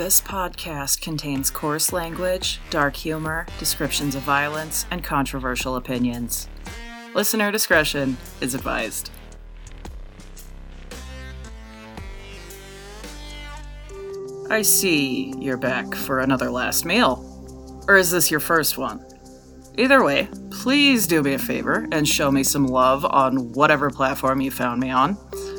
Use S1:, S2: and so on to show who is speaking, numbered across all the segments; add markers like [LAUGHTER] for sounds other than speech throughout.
S1: This podcast contains coarse language, dark humor, descriptions of violence, and controversial opinions. Listener discretion is advised. I see you're back for another last meal. Or is this your first one? Either way, please do me a favor and show me some love on whatever platform you found me on.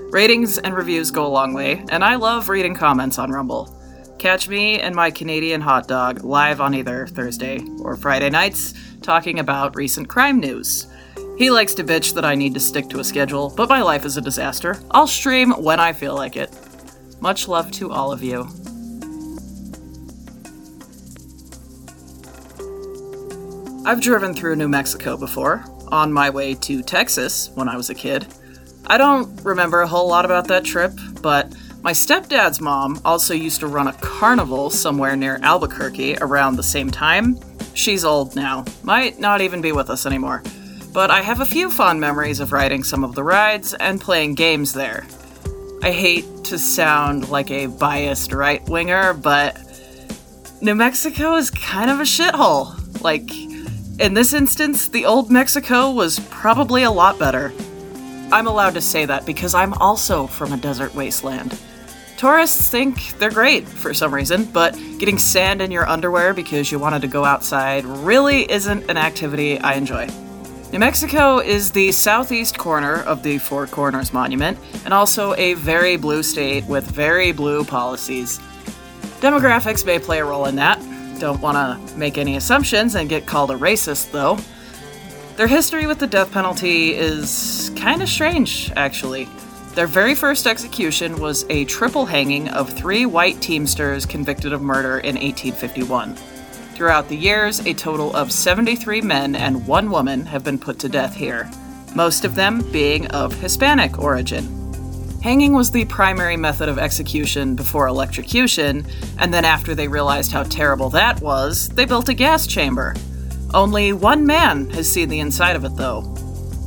S1: Ratings and reviews go a long way, and I love reading comments on Rumble. Catch me and my Canadian hot dog live on either Thursday or Friday nights talking about recent crime news. He likes to bitch that I need to stick to a schedule, but my life is a disaster. I'll stream when I feel like it. Much love to all of you. I've driven through New Mexico before, on my way to Texas when I was a kid. I don't remember a whole lot about that trip, but my stepdad's mom also used to run a carnival somewhere near Albuquerque around the same time. She's old now, might not even be with us anymore. But I have a few fond memories of riding some of the rides and playing games there. I hate to sound like a biased right winger, but New Mexico is kind of a shithole. Like, in this instance, the old Mexico was probably a lot better. I'm allowed to say that because I'm also from a desert wasteland. Tourists think they're great for some reason, but getting sand in your underwear because you wanted to go outside really isn't an activity I enjoy. New Mexico is the southeast corner of the Four Corners Monument, and also a very blue state with very blue policies. Demographics may play a role in that. Don't want to make any assumptions and get called a racist, though. Their history with the death penalty is kind of strange, actually. Their very first execution was a triple hanging of three white Teamsters convicted of murder in 1851. Throughout the years, a total of 73 men and one woman have been put to death here, most of them being of Hispanic origin. Hanging was the primary method of execution before electrocution, and then after they realized how terrible that was, they built a gas chamber. Only one man has seen the inside of it, though.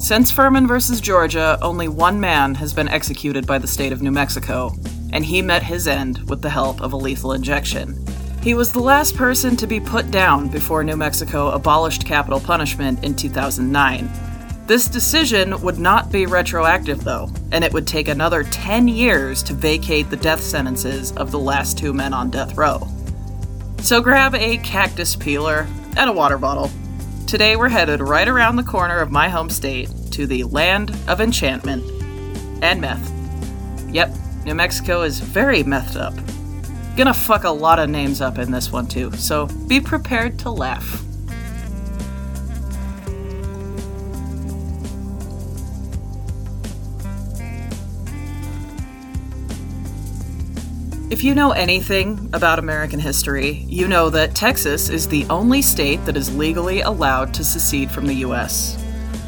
S1: Since Furman versus Georgia, only one man has been executed by the state of New Mexico, and he met his end with the help of a lethal injection. He was the last person to be put down before New Mexico abolished capital punishment in 2009. This decision would not be retroactive, though, and it would take another 10 years to vacate the death sentences of the last two men on death row. So grab a cactus peeler and a water bottle Today we're headed right around the corner of my home state to the land of enchantment and meth. Yep, New Mexico is very methed up. Gonna fuck a lot of names up in this one too, so be prepared to laugh. If you know anything about American history, you know that Texas is the only state that is legally allowed to secede from the US.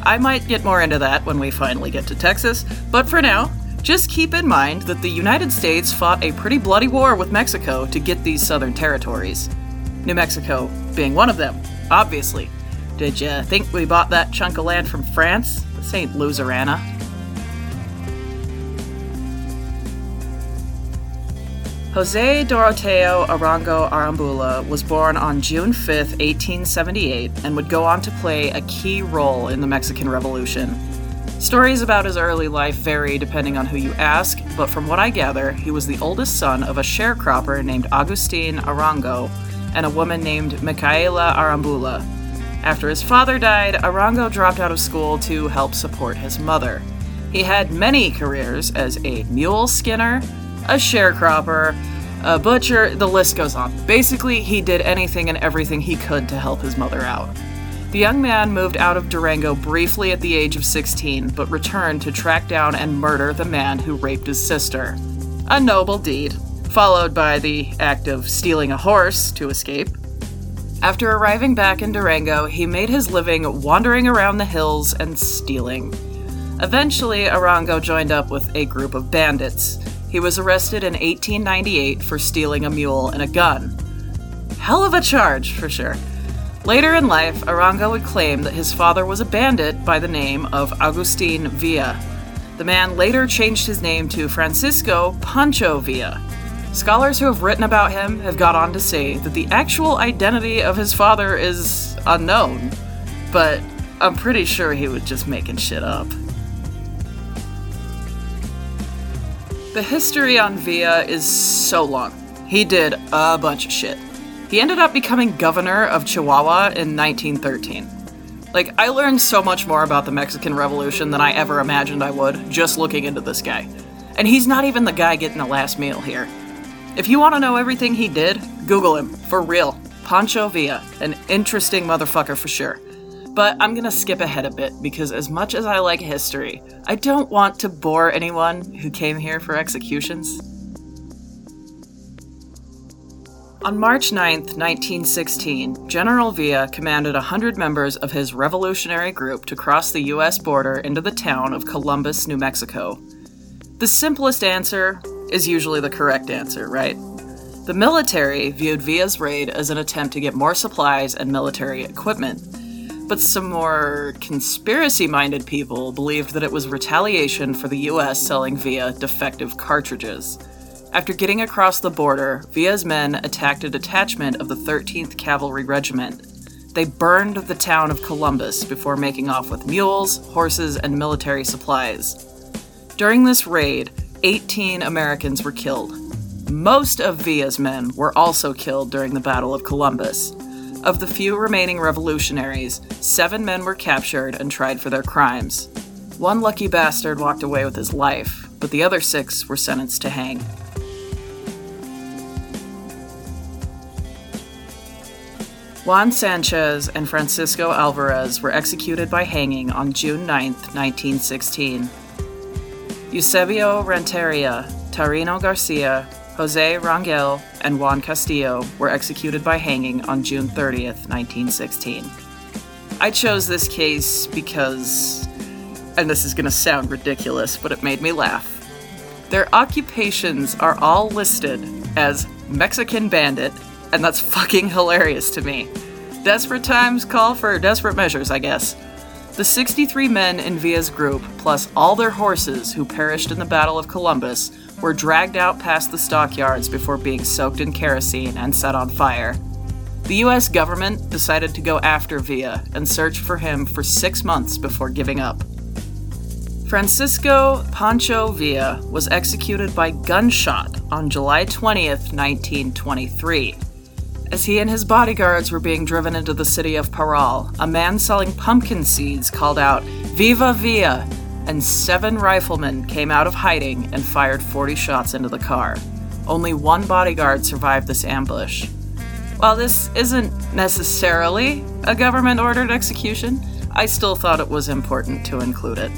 S1: I might get more into that when we finally get to Texas, but for now, just keep in mind that the United States fought a pretty bloody war with Mexico to get these southern territories. New Mexico being one of them, obviously. Did you think we bought that chunk of land from France? This ain't Luzerana. Jose Doroteo Arango Arambula was born on June 5, 1878, and would go on to play a key role in the Mexican Revolution. Stories about his early life vary depending on who you ask, but from what I gather, he was the oldest son of a sharecropper named Agustin Arango and a woman named Micaela Arambula. After his father died, Arango dropped out of school to help support his mother. He had many careers as a mule skinner, a sharecropper, a butcher, the list goes on. Basically, he did anything and everything he could to help his mother out. The young man moved out of Durango briefly at the age of 16, but returned to track down and murder the man who raped his sister. A noble deed, followed by the act of stealing a horse to escape. After arriving back in Durango, he made his living wandering around the hills and stealing. Eventually, Arango joined up with a group of bandits. He was arrested in 1898 for stealing a mule and a gun. Hell of a charge, for sure. Later in life, Arango would claim that his father was a bandit by the name of Agustin Villa. The man later changed his name to Francisco Pancho Villa. Scholars who have written about him have got on to say that the actual identity of his father is unknown, but I'm pretty sure he was just making shit up. The history on Villa is so long. He did a bunch of shit. He ended up becoming governor of Chihuahua in 1913. Like, I learned so much more about the Mexican Revolution than I ever imagined I would just looking into this guy. And he's not even the guy getting the last meal here. If you want to know everything he did, Google him, for real. Pancho Villa, an interesting motherfucker for sure. But I'm gonna skip ahead a bit because, as much as I like history, I don't want to bore anyone who came here for executions. On March 9, 1916, General Villa commanded 100 members of his revolutionary group to cross the U.S. border into the town of Columbus, New Mexico. The simplest answer is usually the correct answer, right? The military viewed Villa's raid as an attempt to get more supplies and military equipment, but some more conspiracy minded people believed that it was retaliation for the US selling Villa defective cartridges. After getting across the border, Villa's men attacked a detachment of the 13th Cavalry Regiment. They burned the town of Columbus before making off with mules, horses, and military supplies. During this raid, 18 Americans were killed. Most of Villa's men were also killed during the Battle of Columbus. Of the few remaining revolutionaries, seven men were captured and tried for their crimes. One lucky bastard walked away with his life, but the other six were sentenced to hang. Juan Sanchez and Francisco Alvarez were executed by hanging on June 9, 1916. Eusebio Renteria, Taurino Garcia, Jose Rangel, and Juan Castillo were executed by hanging on June 30th, 1916. I chose this case because, and this is going to sound ridiculous, but it made me laugh. Their occupations are all listed as Mexican bandit, and that's fucking hilarious to me. Desperate times call for desperate measures, I guess. The 63 men in Villa's group, plus all their horses who perished in the Battle of Columbus, were dragged out past the stockyards before being soaked in kerosene and set on fire. The US government decided to go after Villa and search for him for six months before giving up. Francisco Pancho Villa was executed by gunshot on July 20th, 1923. As he and his bodyguards were being driven into the city of Parral, a man selling pumpkin seeds called out, Viva Villa! And seven riflemen came out of hiding and fired 40 shots into the car. Only one bodyguard survived this ambush. While this isn't necessarily a government ordered execution, I still thought it was important to include it.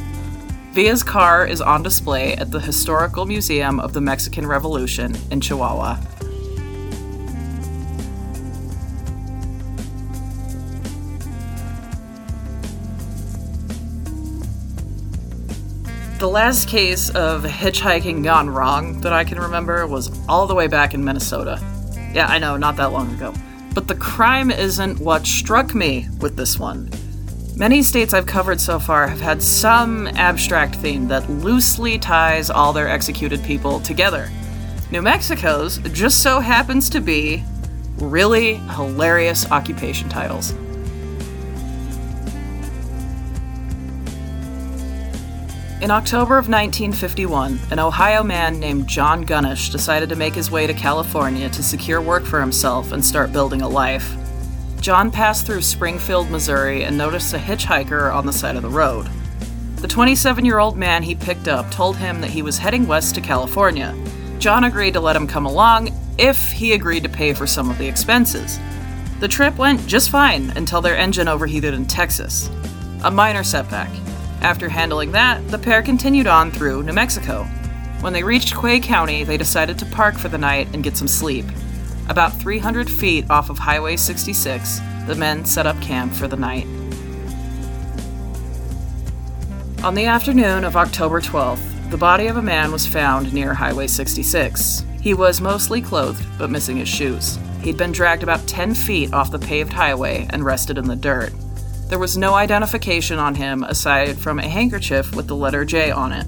S1: Villa's car is on display at the Historical Museum of the Mexican Revolution in Chihuahua. The last case of hitchhiking gone wrong that I can remember was all the way back in Minnesota. Yeah, I know, not that long ago. But the crime isn't what struck me with this one. Many states I've covered so far have had some abstract theme that loosely ties all their executed people together. New Mexico's just so happens to be really hilarious occupation titles. In October of 1951, an Ohio man named John Gunnish decided to make his way to California to secure work for himself and start building a life. John passed through Springfield, Missouri, and noticed a hitchhiker on the side of the road. The 27 year old man he picked up told him that he was heading west to California. John agreed to let him come along if he agreed to pay for some of the expenses. The trip went just fine until their engine overheated in Texas. A minor setback. After handling that, the pair continued on through New Mexico. When they reached Quay County, they decided to park for the night and get some sleep. About 300 feet off of Highway 66, the men set up camp for the night. On the afternoon of October 12th, the body of a man was found near Highway 66. He was mostly clothed, but missing his shoes. He'd been dragged about 10 feet off the paved highway and rested in the dirt. There was no identification on him aside from a handkerchief with the letter J on it.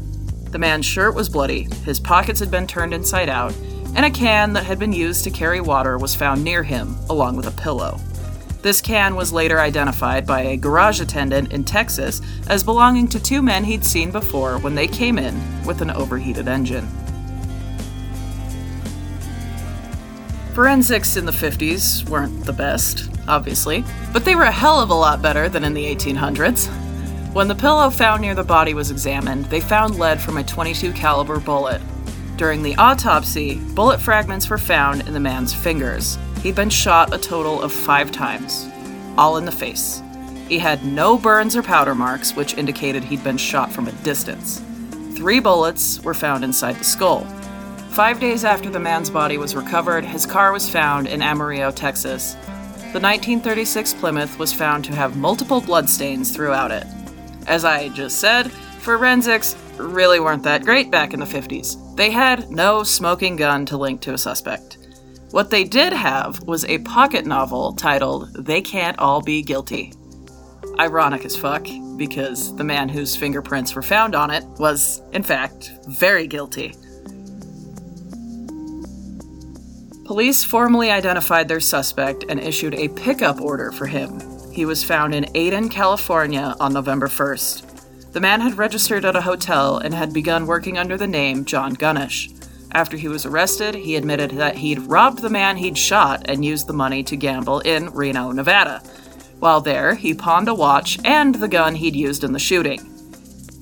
S1: The man's shirt was bloody, his pockets had been turned inside out, and a can that had been used to carry water was found near him, along with a pillow. This can was later identified by a garage attendant in Texas as belonging to two men he'd seen before when they came in with an overheated engine. Forensics in the 50s weren't the best, obviously, but they were a hell of a lot better than in the 1800s. When the pillow found near the body was examined, they found lead from a 22 caliber bullet. During the autopsy, bullet fragments were found in the man's fingers. He'd been shot a total of 5 times, all in the face. He had no burns or powder marks, which indicated he'd been shot from a distance. Three bullets were found inside the skull. Five days after the man's body was recovered, his car was found in Amarillo, Texas. The 1936 Plymouth was found to have multiple bloodstains throughout it. As I just said, forensics really weren't that great back in the 50s. They had no smoking gun to link to a suspect. What they did have was a pocket novel titled They Can't All Be Guilty. Ironic as fuck, because the man whose fingerprints were found on it was, in fact, very guilty. Police formally identified their suspect and issued a pickup order for him. He was found in Ayden, California on November 1st. The man had registered at a hotel and had begun working under the name John Gunnish. After he was arrested, he admitted that he'd robbed the man he'd shot and used the money to gamble in Reno, Nevada. While there, he pawned a watch and the gun he'd used in the shooting.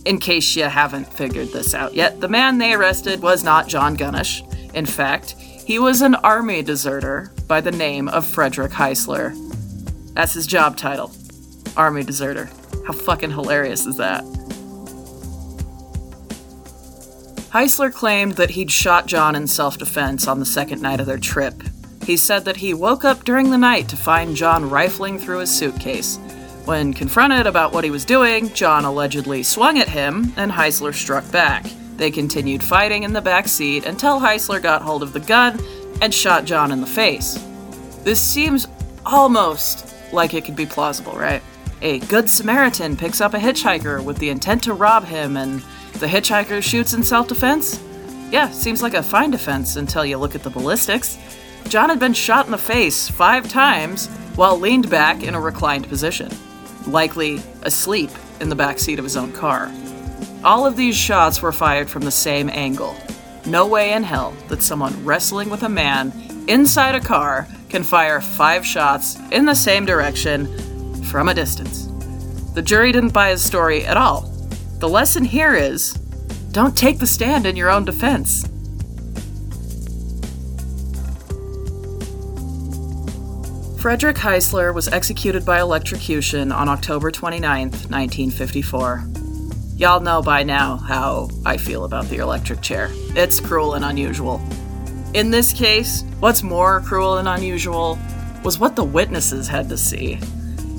S1: In case you haven't figured this out yet, the man they arrested was not John Gunnish. In fact, he was an army deserter by the name of Frederick Heisler. That's his job title Army deserter. How fucking hilarious is that? Heisler claimed that he'd shot John in self defense on the second night of their trip. He said that he woke up during the night to find John rifling through his suitcase. When confronted about what he was doing, John allegedly swung at him, and Heisler struck back. They continued fighting in the back seat until Heisler got hold of the gun and shot John in the face. This seems almost like it could be plausible, right? A good Samaritan picks up a hitchhiker with the intent to rob him, and the hitchhiker shoots in self defense? Yeah, seems like a fine defense until you look at the ballistics. John had been shot in the face five times while leaned back in a reclined position, likely asleep in the back seat of his own car. All of these shots were fired from the same angle. No way in hell that someone wrestling with a man inside a car can fire five shots in the same direction from a distance. The jury didn't buy his story at all. The lesson here is don't take the stand in your own defense. Frederick Heisler was executed by electrocution on October 29, 1954. Y'all know by now how I feel about the electric chair. It's cruel and unusual. In this case, what's more cruel and unusual was what the witnesses had to see.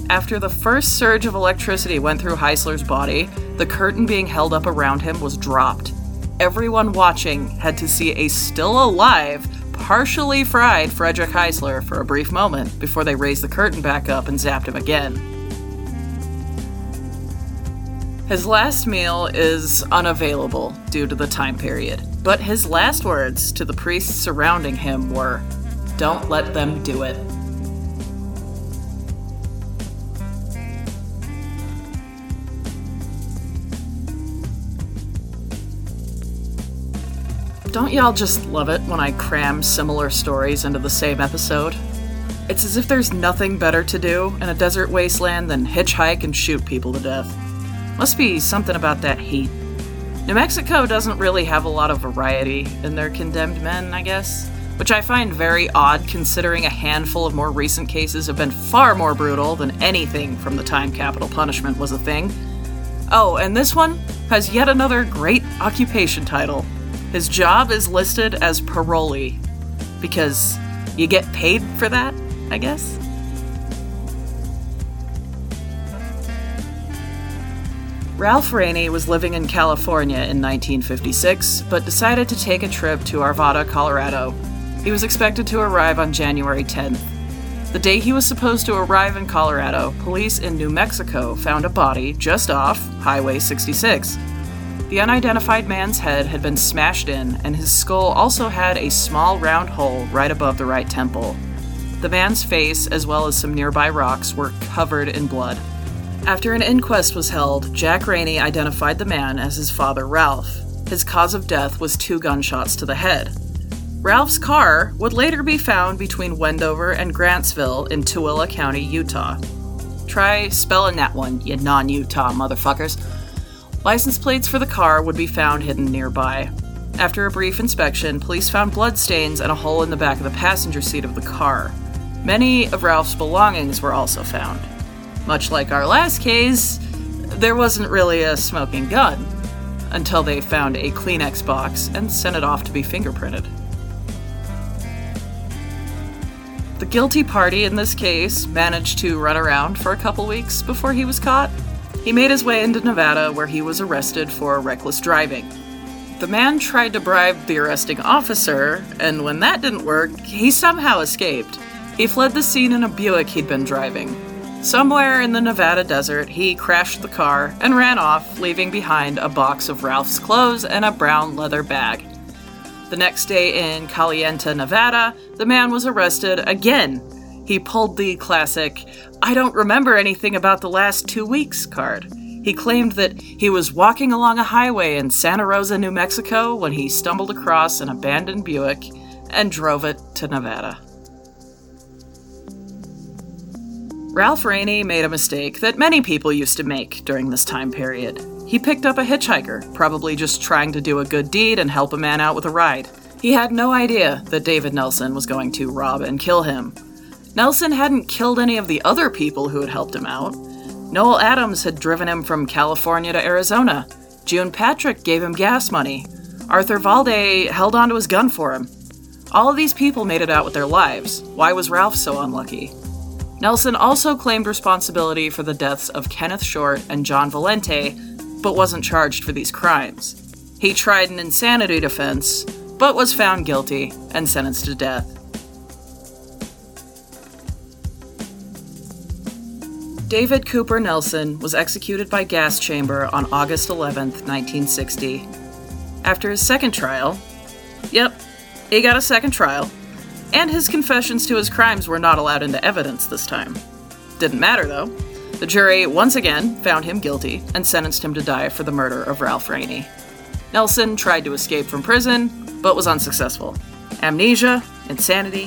S1: After the first surge of electricity went through Heisler's body, the curtain being held up around him was dropped. Everyone watching had to see a still alive, partially fried Frederick Heisler for a brief moment before they raised the curtain back up and zapped him again. His last meal is unavailable due to the time period, but his last words to the priests surrounding him were Don't let them do it. Don't y'all just love it when I cram similar stories into the same episode? It's as if there's nothing better to do in a desert wasteland than hitchhike and shoot people to death. Must be something about that heat. New Mexico doesn't really have a lot of variety in their condemned men, I guess, which I find very odd considering a handful of more recent cases have been far more brutal than anything from the time capital punishment was a thing. Oh, and this one has yet another great occupation title. His job is listed as parolee, because you get paid for that, I guess? Ralph Rainey was living in California in 1956, but decided to take a trip to Arvada, Colorado. He was expected to arrive on January 10th. The day he was supposed to arrive in Colorado, police in New Mexico found a body just off Highway 66. The unidentified man's head had been smashed in, and his skull also had a small round hole right above the right temple. The man's face, as well as some nearby rocks, were covered in blood. After an inquest was held, Jack Rainey identified the man as his father, Ralph. His cause of death was two gunshots to the head. Ralph's car would later be found between Wendover and Grantsville in Tooele County, Utah. Try spelling that one, you non Utah motherfuckers. License plates for the car would be found hidden nearby. After a brief inspection, police found bloodstains and a hole in the back of the passenger seat of the car. Many of Ralph's belongings were also found. Much like our last case, there wasn't really a smoking gun until they found a Kleenex box and sent it off to be fingerprinted. The guilty party in this case managed to run around for a couple weeks before he was caught. He made his way into Nevada where he was arrested for reckless driving. The man tried to bribe the arresting officer, and when that didn't work, he somehow escaped. He fled the scene in a Buick he'd been driving. Somewhere in the Nevada desert, he crashed the car and ran off, leaving behind a box of Ralph's clothes and a brown leather bag. The next day in Caliente, Nevada, the man was arrested again. He pulled the classic, I don't remember anything about the last two weeks card. He claimed that he was walking along a highway in Santa Rosa, New Mexico, when he stumbled across an abandoned Buick and drove it to Nevada. Ralph Rainey made a mistake that many people used to make during this time period. He picked up a hitchhiker, probably just trying to do a good deed and help a man out with a ride. He had no idea that David Nelson was going to rob and kill him. Nelson hadn't killed any of the other people who had helped him out. Noel Adams had driven him from California to Arizona. June Patrick gave him gas money. Arthur Valde held onto his gun for him. All of these people made it out with their lives. Why was Ralph so unlucky? Nelson also claimed responsibility for the deaths of Kenneth Short and John Valente, but wasn't charged for these crimes. He tried an insanity defense, but was found guilty and sentenced to death. David Cooper Nelson was executed by gas chamber on August 11, 1960. After his second trial, yep, he got a second trial, and his confessions to his crimes were not allowed into evidence this time. Didn't matter though. The jury once again found him guilty and sentenced him to die for the murder of Ralph Rainey. Nelson tried to escape from prison, but was unsuccessful. Amnesia, insanity,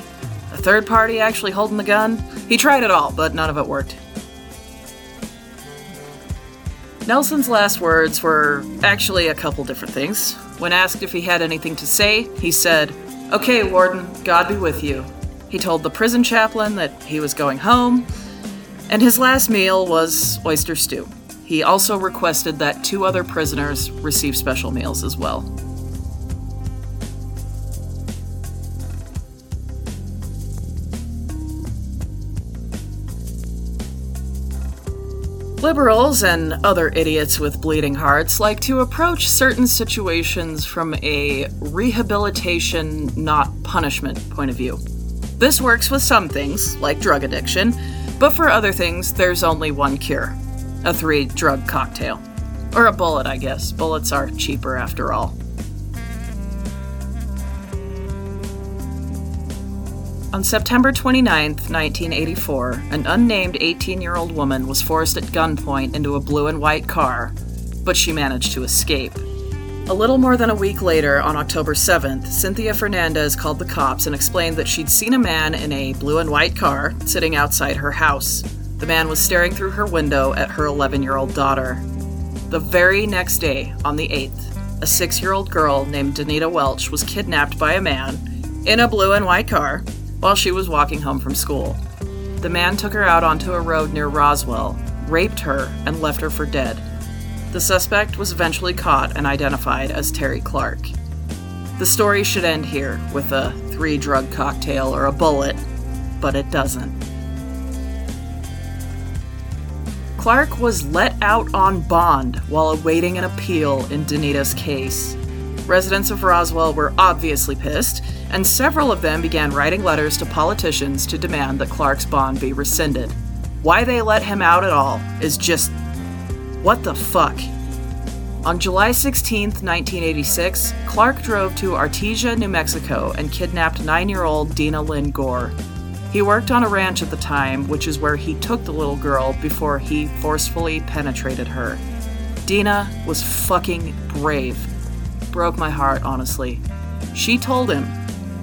S1: a third party actually holding the gun. He tried it all, but none of it worked. Nelson's last words were actually a couple different things. When asked if he had anything to say, he said, Okay, Warden, God be with you. He told the prison chaplain that he was going home and his last meal was oyster stew. He also requested that two other prisoners receive special meals as well. Liberals and other idiots with bleeding hearts like to approach certain situations from a rehabilitation, not punishment point of view. This works with some things, like drug addiction, but for other things, there's only one cure a three drug cocktail. Or a bullet, I guess. Bullets are cheaper after all. On September 29, 1984, an unnamed 18 year old woman was forced at gunpoint into a blue and white car, but she managed to escape. A little more than a week later, on October 7th, Cynthia Fernandez called the cops and explained that she'd seen a man in a blue and white car sitting outside her house. The man was staring through her window at her 11 year old daughter. The very next day, on the 8th, a six year old girl named Danita Welch was kidnapped by a man in a blue and white car while she was walking home from school. The man took her out onto a road near Roswell, raped her, and left her for dead. The suspect was eventually caught and identified as Terry Clark. The story should end here with a three drug cocktail or a bullet, but it doesn't. Clark was let out on bond while awaiting an appeal in Danita's case. Residents of Roswell were obviously pissed, and several of them began writing letters to politicians to demand that Clark's bond be rescinded. Why they let him out at all is just what the fuck? On July 16, 1986, Clark drove to Artesia, New Mexico and kidnapped nine year old Dena Lynn Gore. He worked on a ranch at the time, which is where he took the little girl before he forcefully penetrated her. Dena was fucking brave. Broke my heart, honestly. She told him,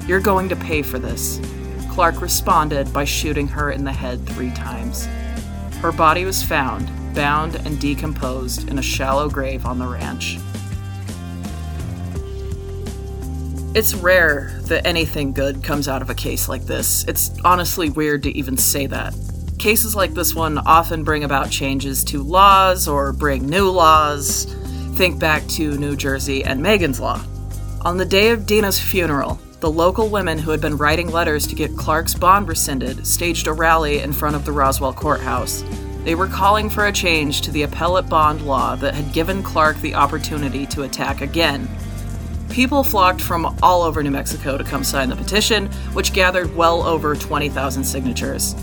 S1: You're going to pay for this. Clark responded by shooting her in the head three times. Her body was found, bound and decomposed in a shallow grave on the ranch. It's rare that anything good comes out of a case like this. It's honestly weird to even say that. Cases like this one often bring about changes to laws or bring new laws. Think back to New Jersey and Megan's Law. On the day of Dena's funeral, the local women who had been writing letters to get Clark's bond rescinded staged a rally in front of the Roswell courthouse. They were calling for a change to the appellate bond law that had given Clark the opportunity to attack again. People flocked from all over New Mexico to come sign the petition, which gathered well over 20,000 signatures.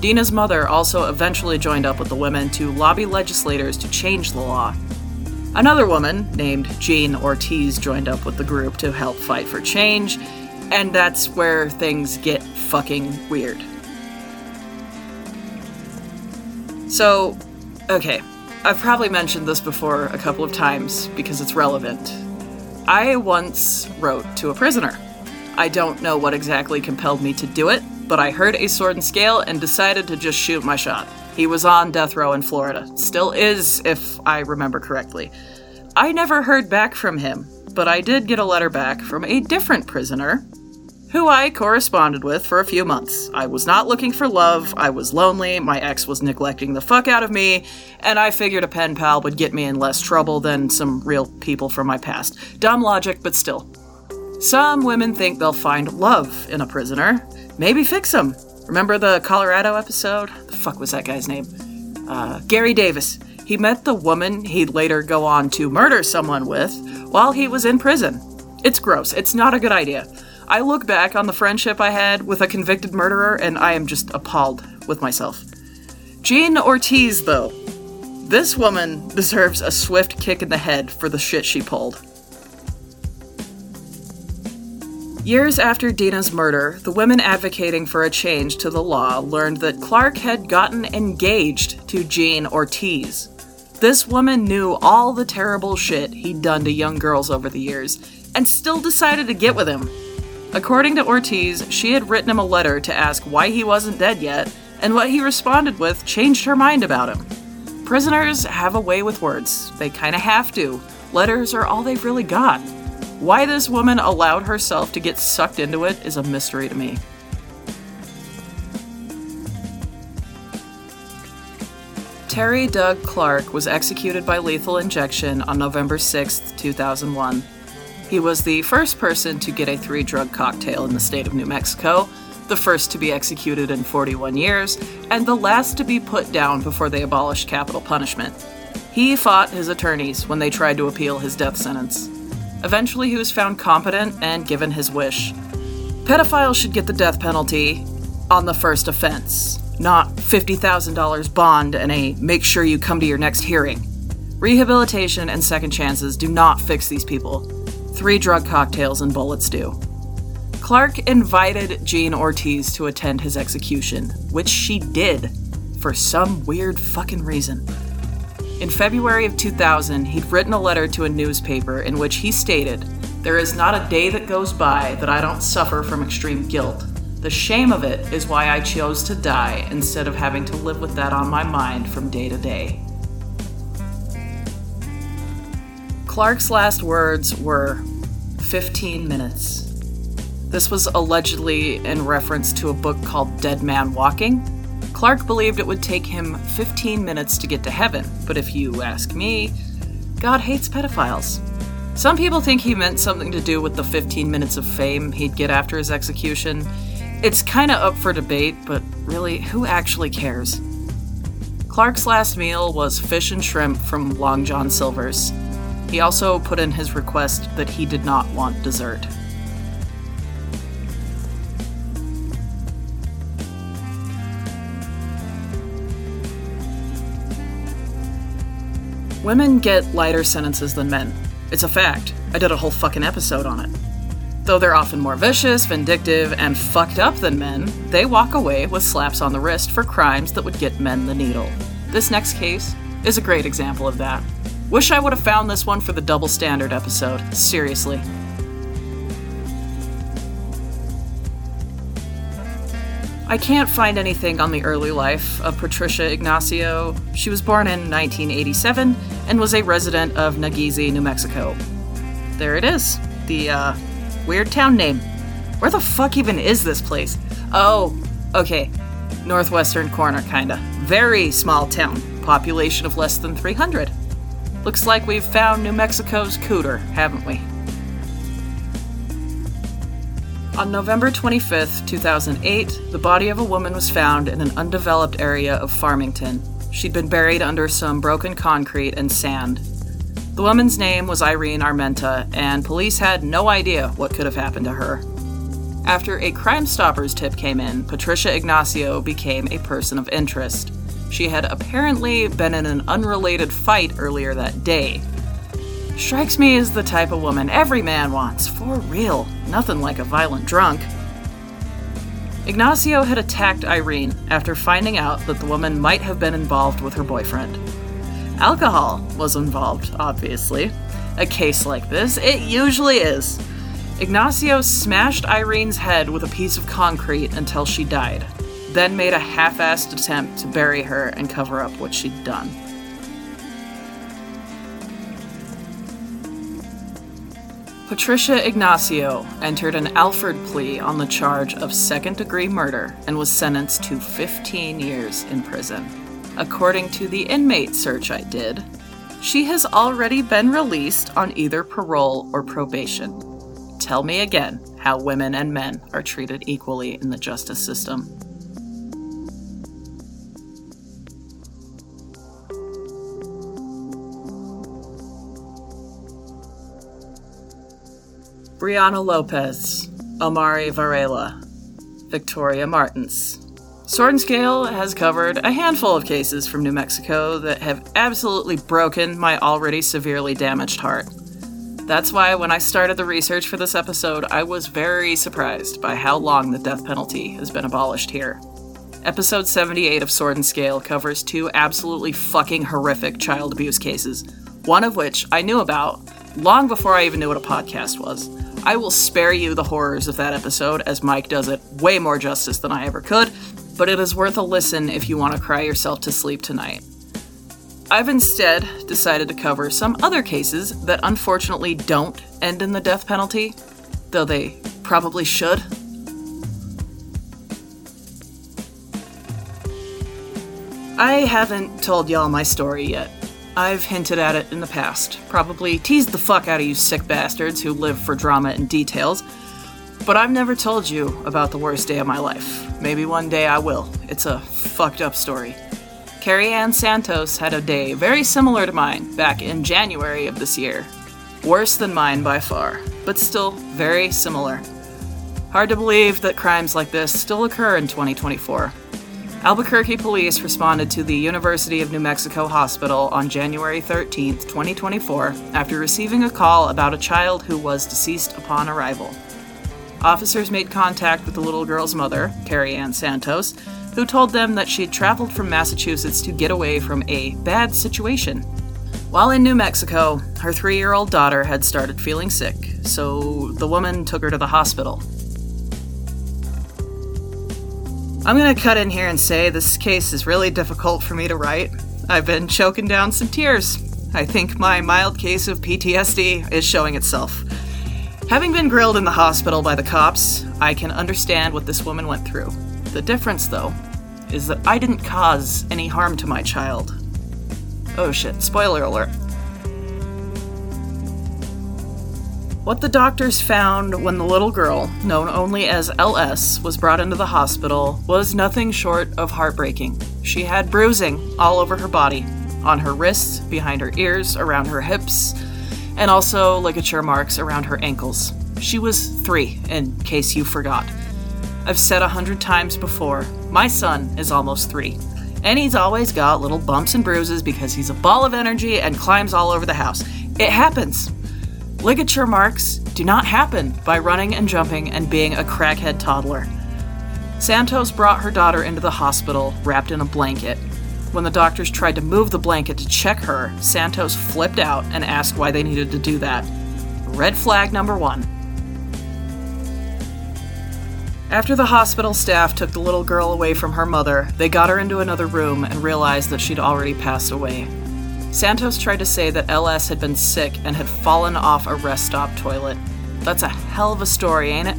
S1: Dena's mother also eventually joined up with the women to lobby legislators to change the law. Another woman, named Jean Ortiz, joined up with the group to help fight for change, and that's where things get fucking weird. So, okay, I've probably mentioned this before a couple of times because it's relevant. I once wrote to a prisoner. I don't know what exactly compelled me to do it, but I heard a sword and scale and decided to just shoot my shot. He was on death row in Florida. Still is, if I remember correctly. I never heard back from him, but I did get a letter back from a different prisoner who I corresponded with for a few months. I was not looking for love, I was lonely, my ex was neglecting the fuck out of me, and I figured a pen pal would get me in less trouble than some real people from my past. Dumb logic, but still. Some women think they'll find love in a prisoner. Maybe fix him. Remember the Colorado episode? The fuck was that guy's name? Uh, Gary Davis. He met the woman he'd later go on to murder someone with while he was in prison. It's gross. It's not a good idea. I look back on the friendship I had with a convicted murderer and I am just appalled with myself. Jean Ortiz, though. This woman deserves a swift kick in the head for the shit she pulled. Years after Dena's murder, the women advocating for a change to the law learned that Clark had gotten engaged to Jean Ortiz. This woman knew all the terrible shit he'd done to young girls over the years and still decided to get with him. According to Ortiz, she had written him a letter to ask why he wasn't dead yet, and what he responded with changed her mind about him. Prisoners have a way with words. They kinda have to. Letters are all they've really got. Why this woman allowed herself to get sucked into it is a mystery to me. Terry Doug Clark was executed by lethal injection on November 6, 2001. He was the first person to get a three drug cocktail in the state of New Mexico, the first to be executed in 41 years, and the last to be put down before they abolished capital punishment. He fought his attorneys when they tried to appeal his death sentence. Eventually, he was found competent and given his wish. Pedophiles should get the death penalty on the first offense, not $50,000 bond and a make sure you come to your next hearing. Rehabilitation and second chances do not fix these people. Three drug cocktails and bullets do. Clark invited Jean Ortiz to attend his execution, which she did, for some weird fucking reason. In February of 2000, he'd written a letter to a newspaper in which he stated, There is not a day that goes by that I don't suffer from extreme guilt. The shame of it is why I chose to die instead of having to live with that on my mind from day to day. Clark's last words were 15 minutes. This was allegedly in reference to a book called Dead Man Walking. Clark believed it would take him 15 minutes to get to heaven, but if you ask me, God hates pedophiles. Some people think he meant something to do with the 15 minutes of fame he'd get after his execution. It's kinda up for debate, but really, who actually cares? Clark's last meal was fish and shrimp from Long John Silver's. He also put in his request that he did not want dessert. Women get lighter sentences than men. It's a fact. I did a whole fucking episode on it. Though they're often more vicious, vindictive, and fucked up than men, they walk away with slaps on the wrist for crimes that would get men the needle. This next case is a great example of that. Wish I would have found this one for the double standard episode. Seriously. I can't find anything on the early life of Patricia Ignacio. She was born in 1987 and was a resident of Nageezi, New Mexico. There it is. The, uh, weird town name. Where the fuck even is this place? Oh, okay. Northwestern corner, kinda. Very small town. Population of less than 300. Looks like we've found New Mexico's cooter, haven't we? On November 25, 2008, the body of a woman was found in an undeveloped area of Farmington. She'd been buried under some broken concrete and sand. The woman's name was Irene Armenta, and police had no idea what could have happened to her. After a Crime Stoppers tip came in, Patricia Ignacio became a person of interest. She had apparently been in an unrelated fight earlier that day, Strikes me as the type of woman every man wants, for real. Nothing like a violent drunk. Ignacio had attacked Irene after finding out that the woman might have been involved with her boyfriend. Alcohol was involved, obviously. A case like this, it usually is. Ignacio smashed Irene's head with a piece of concrete until she died, then made a half assed attempt to bury her and cover up what she'd done. Patricia Ignacio entered an Alford plea on the charge of second degree murder and was sentenced to 15 years in prison. According to the inmate search I did, she has already been released on either parole or probation. Tell me again how women and men are treated equally in the justice system. Brianna Lopez, Omaree Varela, Victoria Martens. Sword and Scale has covered a handful of cases from New Mexico that have absolutely broken my already severely damaged heart. That's why when I started the research for this episode, I was very surprised by how long the death penalty has been abolished here. Episode 78 of Sword and Scale covers two absolutely fucking horrific child abuse cases, one of which I knew about long before I even knew what a podcast was. I will spare you the horrors of that episode, as Mike does it way more justice than I ever could, but it is worth a listen if you want to cry yourself to sleep tonight. I've instead decided to cover some other cases that unfortunately don't end in the death penalty, though they probably should. I haven't told y'all my story yet, I've hinted at it in the past, probably teased the fuck out of you sick bastards who live for drama and details, but I've never told you about the worst day of my life. Maybe one day I will. It's a fucked up story. Carrie Ann Santos had a day very similar to mine back in January of this year. Worse than mine by far, but still very similar. Hard to believe that crimes like this still occur in 2024. Albuquerque police responded to the University of New Mexico Hospital on January 13, 2024, after receiving a call about a child who was deceased upon arrival. Officers made contact with the little girl's mother, Carrie Ann Santos, who told them that she had traveled from Massachusetts to get away from a bad situation. While in New Mexico, her three year old daughter had started feeling sick, so the woman took her to the hospital. I'm gonna cut in here and say this case is really difficult for me to write. I've been choking down some tears. I think my mild case of PTSD is showing itself. Having been grilled in the hospital by the cops, I can understand what this woman went through. The difference, though, is that I didn't cause any harm to my child. Oh shit, spoiler alert. What the doctors found when the little girl, known only as LS, was brought into the hospital was nothing short of heartbreaking. She had bruising all over her body, on her wrists, behind her ears, around her hips, and also ligature marks around her ankles. She was three, in case you forgot. I've said a hundred times before, my son is almost three, And he's always got little bumps and bruises because he's a ball of energy and climbs all over the house. It happens. Ligature marks do not happen by running and jumping and being a crackhead toddler. Santos brought her daughter into the hospital wrapped in a blanket. When the doctors tried to move the blanket to check her, Santos flipped out and asked why they needed to do that. Red flag number one. After the hospital staff took the little girl away from her mother, they got her into another room and realized that she'd already passed away. Santos tried to say that LS had been sick and had fallen off a rest stop toilet. That's a hell of a story, ain't it?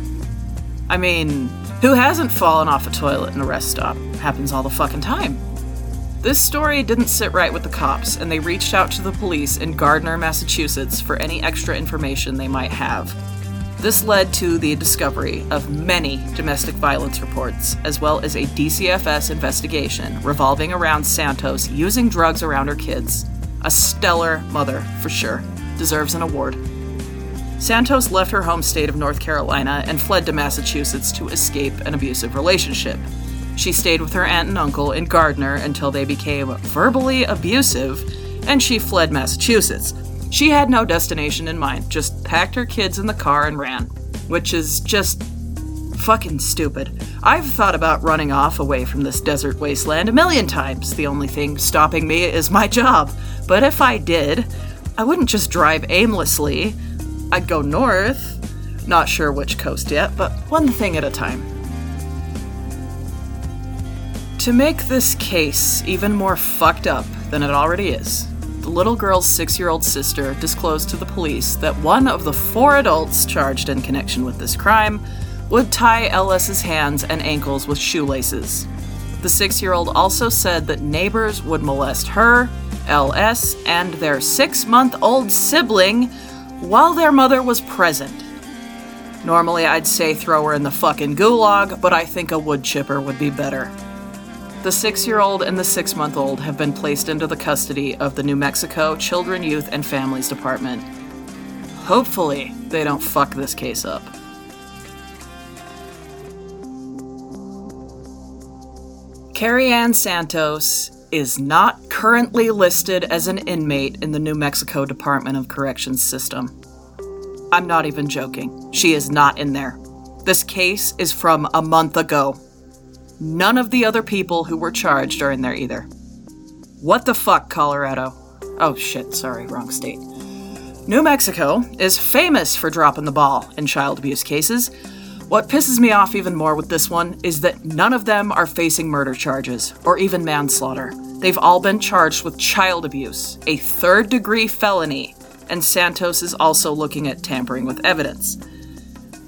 S1: I mean, who hasn't fallen off a toilet in a rest stop? Happens all the fucking time. This story didn't sit right with the cops, and they reached out to the police in Gardner, Massachusetts for any extra information they might have. This led to the discovery of many domestic violence reports, as well as a DCFS investigation revolving around Santos using drugs around her kids. A stellar mother, for sure. Deserves an award. Santos left her home state of North Carolina and fled to Massachusetts to escape an abusive relationship. She stayed with her aunt and uncle in Gardner until they became verbally abusive, and she fled Massachusetts. She had no destination in mind, just packed her kids in the car and ran, which is just fucking stupid. I've thought about running off away from this desert wasteland a million times. The only thing stopping me is my job. But if I did, I wouldn't just drive aimlessly. I'd go north. Not sure which coast yet, but one thing at a time. To make this case even more fucked up than it already is, the little girl's six year old sister disclosed to the police that one of the four adults charged in connection with this crime would tie LS's hands and ankles with shoelaces. The six year old also said that neighbors would molest her, LS, and their six month old sibling while their mother was present. Normally, I'd say throw her in the fucking gulag, but I think a wood chipper would be better. The six year old and the six month old have been placed into the custody of the New Mexico Children, Youth, and Families Department. Hopefully, they don't fuck this case up. Carrie Ann Santos is not currently listed as an inmate in the New Mexico Department of Corrections system. I'm not even joking. She is not in there. This case is from a month ago. None of the other people who were charged are in there either. What the fuck, Colorado? Oh shit, sorry, wrong state. New Mexico is famous for dropping the ball in child abuse cases. What pisses me off even more with this one is that none of them are facing murder charges or even manslaughter. They've all been charged with child abuse, a third degree felony, and Santos is also looking at tampering with evidence.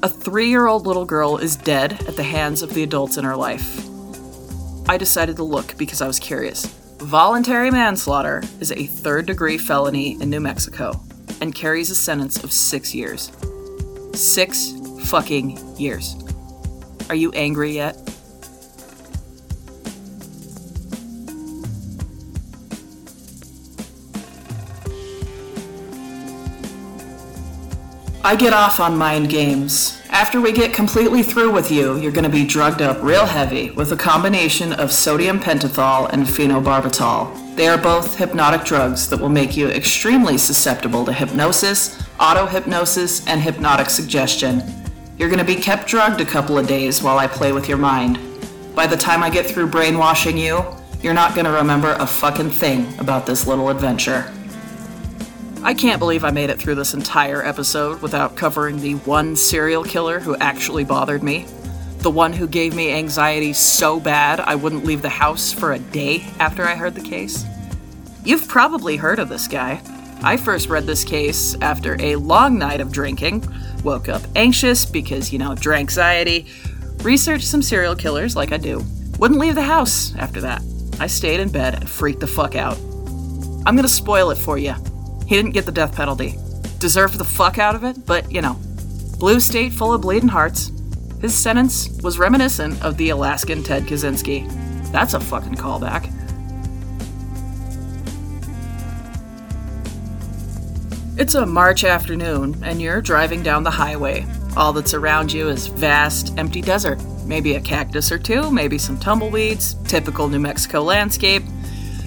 S1: A three year old little girl is dead at the hands of the adults in her life. I decided to look because I was curious. Voluntary manslaughter is a third degree felony in New Mexico and carries a sentence of six years. Six fucking years. Are you angry yet? I get off on mind games. After we get completely through with you, you're going to be drugged up real heavy with a combination of sodium pentothal and phenobarbital. They are both hypnotic drugs that will make you extremely susceptible to hypnosis, auto hypnosis, and hypnotic suggestion. You're to be kept drugged a couple of days while I play with your mind. By the time I get through brainwashing you, you're not to remember a fucking thing about this little adventure. I can't believe I made it through this entire episode without covering the one serial killer who actually bothered me. The one who gave me anxiety so bad I wouldn't leave the house for a day after I heard the case. You've probably heard of this guy. I first read this case after a long night of drinking, woke up anxious because, you know, anxiety, researched some serial killers like I do. Wouldn't leave the house after that. I stayed in bed and freaked the fuck out. I'm gonna spoil it for you. He didn't get the death penalty. Deserved the fuck out of it, but you know. Blue state full of bleeding hearts. His sentence was reminiscent of the Alaskan Ted Kaczynski. That's a fucking callback. It's a March afternoon, and you're driving down the highway. All that's around you is vast, empty desert. maybe a cactus or two, maybe some tumbleweeds, typical New Mexico landscape,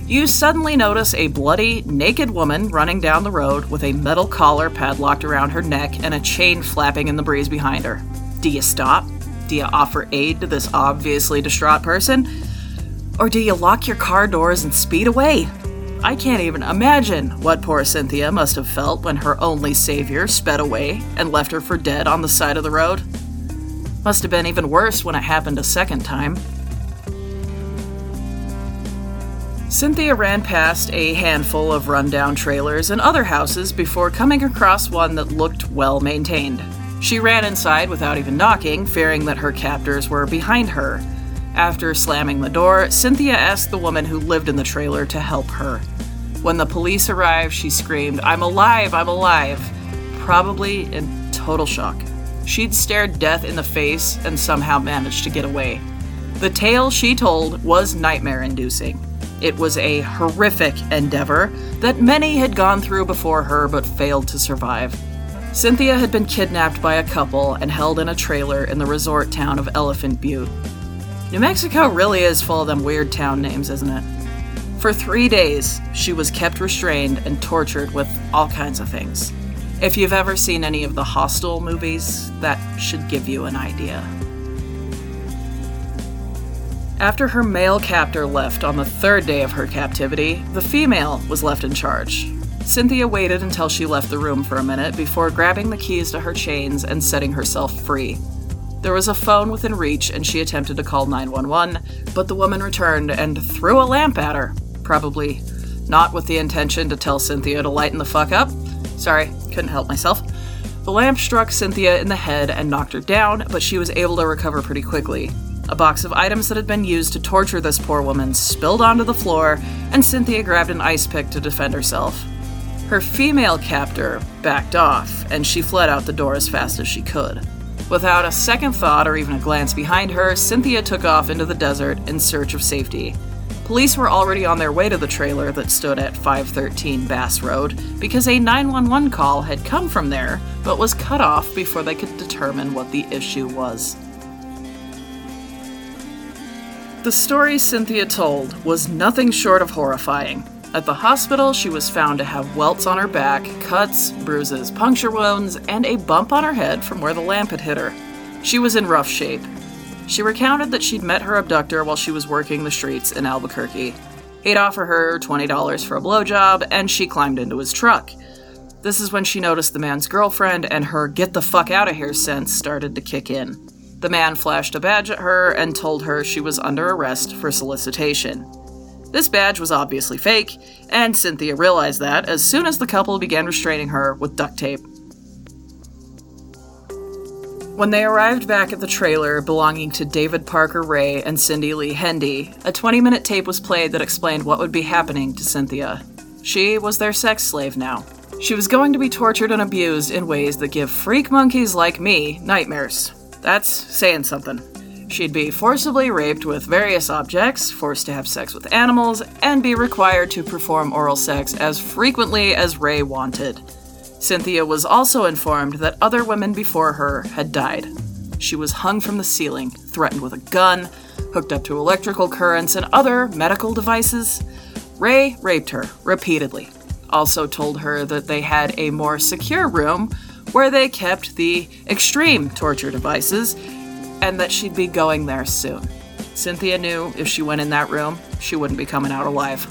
S1: you suddenly notice a bloody, naked woman running down the road with a metal collar padlocked around her neck and a chain flapping in the breeze behind her. Do you stop? Do you offer aid to this obviously distraught person? Or do you lock your car doors and speed away? I can't even imagine what poor Cynthia must have felt when her only savior sped away and left her for dead on the side of the road. Must have been even worse when it happened a second time. Cynthia ran past a handful of rundown trailers and other houses before coming across one that looked well maintained. She ran inside without even knocking, fearing that her captors were behind her. After slamming the door, Cynthia asked the woman who lived in the trailer to help her. When the police arrived, she screamed, I'm alive, I'm alive, probably in total shock. She'd stared death in the face and somehow managed to get away. The tale she told was nightmare inducing. It was a horrific endeavor that many had gone through before her but failed to survive. Cynthia had been kidnapped by a couple and held in a trailer in the resort town of Elephant Butte. New Mexico really is full of them weird town names, isn't it? For three days, she was kept restrained and tortured with all kinds of things. If you've ever seen any of the Hostel movies, that should give you an idea. After her male captor left on the third day of her captivity, the female was left in charge. Cynthia waited until she left the room for a minute before grabbing the keys to her chains and setting herself free. There was a phone within reach, and she attempted to call 911, but the woman returned and threw a lamp at her. Probably not with the intention to tell Cynthia to lighten the fuck up. Sorry, couldn't help myself. The lamp struck Cynthia in the head and knocked her down, but she was able to recover pretty quickly. A box of items that had been used to torture this poor woman spilled onto the floor, and Cynthia grabbed an ice pick to defend herself. Her female captor backed off, and she fled out the door as fast as she could. Without a second thought or even a glance behind her, Cynthia took off into the desert in search of safety. Police were already on their way to the trailer that stood at 513 Bass Road because a 911 call had come from there but was cut off before they could determine what the issue was. The story Cynthia told was nothing short of horrifying. At the hospital, she was found to have welts on her back, cuts, bruises, puncture wounds, and a bump on her head from where the lamp had hit her. She was in rough shape. She recounted that she'd met her abductor while she was working the streets in Albuquerque. He'd offer her $20 for a blowjob, and she climbed into his truck. This is when she noticed the man's girlfriend, and her get the fuck out of here sense started to kick in. The man flashed a badge at her and told her she was under arrest for solicitation. This badge was obviously fake, and Cynthia realized that as soon as the couple began restraining her with duct tape. When they arrived back at the trailer belonging to David Parker Ray and Cindy Lee Hendy, a 20 minute tape was played that explained what would be happening to Cynthia. She was their sex slave now. She was going to be tortured and abused in ways that give freak monkeys like me nightmares. That's saying something. She'd be forcibly raped with various objects, forced to have sex with animals, and be required to perform oral sex as frequently as Ray wanted. Cynthia was also informed that other women before her had died. She was hung from the ceiling, threatened with a gun, hooked up to electrical currents and other medical devices. Ray raped her repeatedly, also told her that they had a more secure room where they kept the extreme torture devices, and that she'd be going there soon. Cynthia knew if she went in that room, she wouldn't be coming out alive.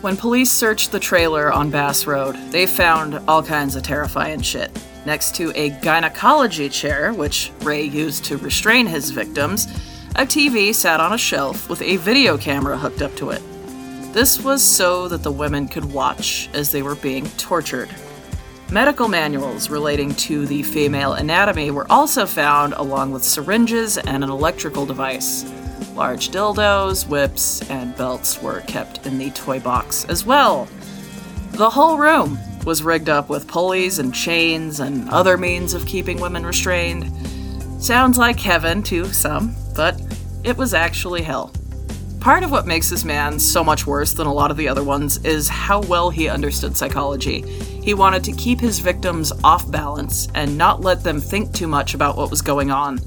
S1: When police searched the trailer on Bass Road, they found all kinds of terrifying shit. Next to a gynecology chair, which Ray used to restrain his victims, a TV sat on a shelf with a video camera hooked up to it. This was so that the women could watch as they were being tortured. Medical manuals relating to the female anatomy were also found, along with syringes and an electrical device. Large dildos, whips, and belts were kept in the toy box as well. The whole room was rigged up with pulleys and chains and other means of keeping women restrained. Sounds like heaven to some, but it was actually hell. Part of what makes this man so much worse than a lot of the other ones is how well he understood psychology. He wanted to keep his victims off balance and not let them think too much about what was going on.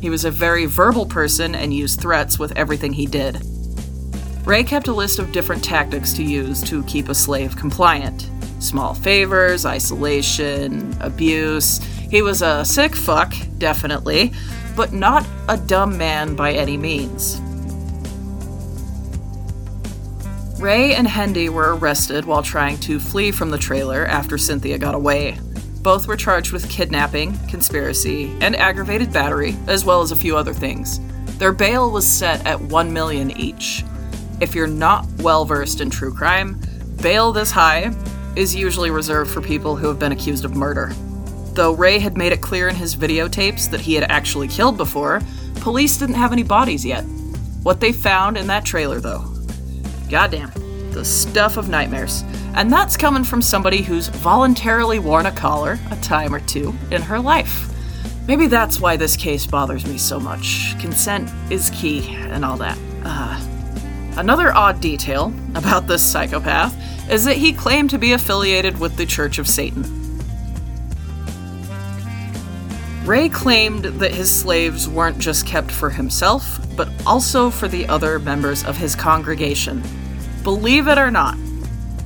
S1: He was a very verbal person and used threats with everything he did. Ray kept a list of different tactics to use to keep a slave compliant small favors, isolation, abuse. He was a sick fuck, definitely, but not a dumb man by any means. Ray and Hendy were arrested while trying to flee from the trailer after Cynthia got away. Both were charged with kidnapping, conspiracy, and aggravated battery, as well as a few other things. Their bail was set at 1 million each. If you're not well versed in true crime, bail this high is usually reserved for people who have been accused of murder. Though Ray had made it clear in his videotapes that he had actually killed before, police didn't have any bodies yet. What they found in that trailer, though, Goddamn. The stuff of nightmares. And that's coming from somebody who's voluntarily worn a collar a time or two in her life. Maybe that's why this case bothers me so much. Consent is key and all that. Uh, another odd detail [LAUGHS] about this psychopath is that he claimed to be affiliated with the Church of Satan. Ray claimed that his slaves weren't just kept for himself, but also for the other members of his congregation. Believe it or not,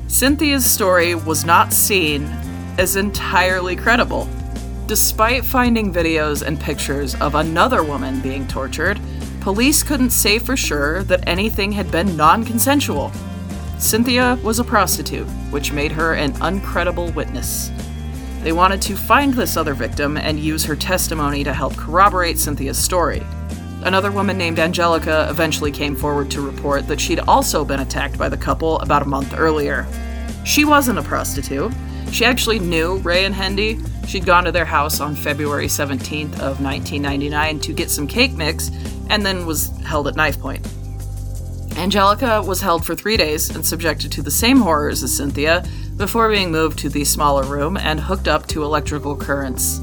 S1: Cynthia's story was not seen as entirely credible. Despite finding videos and pictures of another woman being tortured, police couldn't say for sure that anything had been non consensual. Cynthia was a prostitute, which made her an uncredible witness. They wanted to find this other victim and use her testimony to help corroborate Cynthia's story. Another woman named Angelica eventually came forward to report that she'd also been attacked by the couple about a month earlier. She wasn't a prostitute. She actually knew Ray and Hendy. She'd gone to their house on February 17th of 1999 to get some cake mix and then was held at knife point. Angelica was held for three days and subjected to the same horrors as Cynthia, before being moved to the smaller room and hooked up to electrical currents.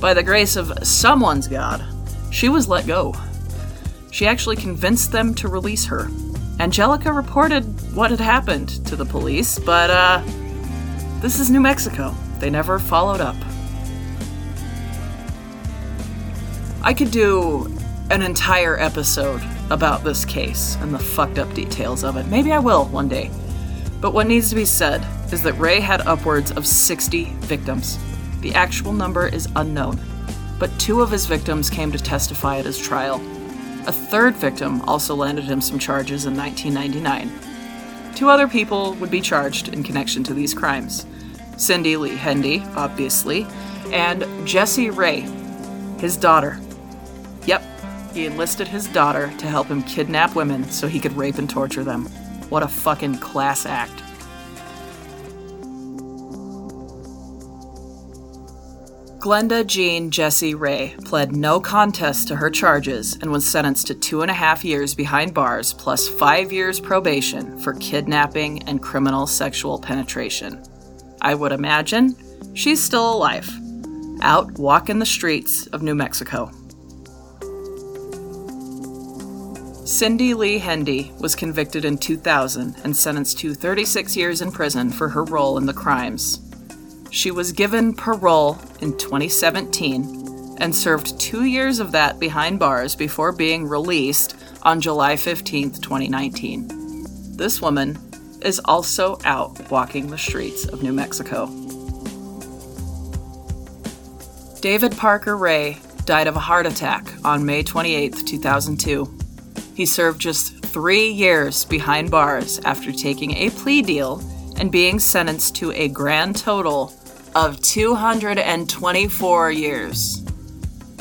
S1: By the grace of someone's God, she was let go. She actually convinced them to release her. Angelica reported what had happened to the police, but, uh, this is New Mexico. They never followed up. I could do an entire episode about this case and the fucked up details of it. Maybe I will one day. But what needs to be said is that Ray had upwards of 60 victims. The actual number is unknown, but two of his victims came to testify at his trial. A third victim also landed him some charges in 1999. Two other people would be charged in connection to these crimes Cindy Lee Hendy, obviously, and Jessie Ray, his daughter. Yep, he enlisted his daughter to help him kidnap women so he could rape and torture them. What a fucking class act. Glenda Jean Jessie Ray pled no contest to her charges and was sentenced to two and a half years behind bars plus five years probation for kidnapping and criminal sexual penetration. I would imagine she's still alive, out walking the streets of New Mexico. Cindy Lee Hendy was convicted in 2000 and sentenced to 36 years in prison for her role in the crimes. She was given parole in 2017 and served two years of that behind bars before being released on July 15, 2019. This woman is also out walking the streets of New Mexico. David Parker Ray died of a heart attack on May 28, 2002. He served just three years behind bars after taking a plea deal and being sentenced to a grand total of 224 years.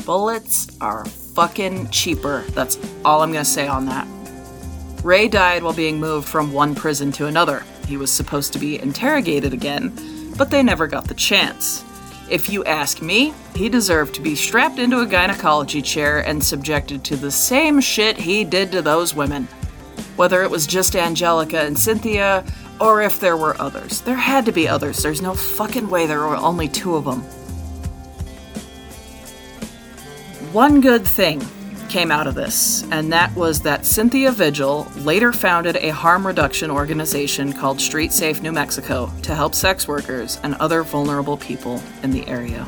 S1: Bullets are fucking cheaper. That's all I'm gonna say on that. Ray died while being moved from one prison to another. He was supposed to be interrogated again, but they never got the chance. If you ask me, he deserved to be strapped into a gynecology chair and subjected to the same shit he did to those women. Whether it was just Angelica and Cynthia, or if there were others. There had to be others. There's no fucking way there were only two of them. One good thing came out of this, and that was that Cynthia Vigil later founded a harm reduction organization called Street Safe New Mexico to help sex workers and other vulnerable people in the area.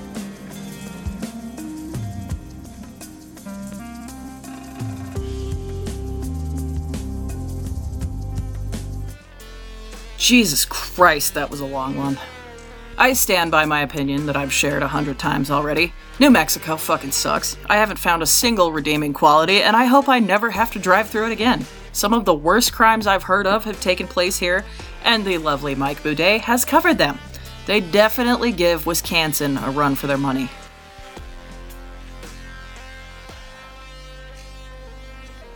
S1: Jesus Christ, that was a long one. I stand by my opinion that I've shared a hundred times already. New Mexico fucking sucks. I haven't found a single redeeming quality, and I hope I never have to drive through it again. Some of the worst crimes I've heard of have taken place here, and the lovely Mike Boudet has covered them. They definitely give Wisconsin a run for their money.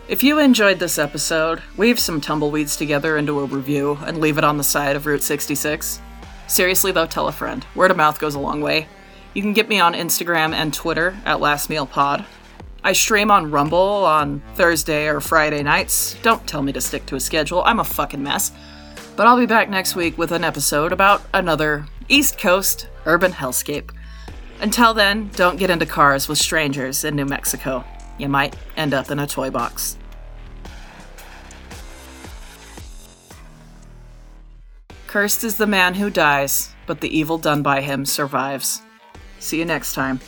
S1: If you enjoyed this episode, weave some tumbleweeds together into a review and leave it on the side of Route 66. Seriously, though, tell a friend. Word of mouth goes a long way. You can get me on Instagram and Twitter at Last Meal Pod. I stream on Rumble on Thursday or Friday nights. Don't tell me to stick to a schedule, I'm a fucking mess. But I'll be back next week with an episode about another East Coast urban hellscape. Until then, don't get into cars with strangers in New Mexico. You might end up in a toy box. Cursed is the man who dies, but the evil done by him survives. See you next time.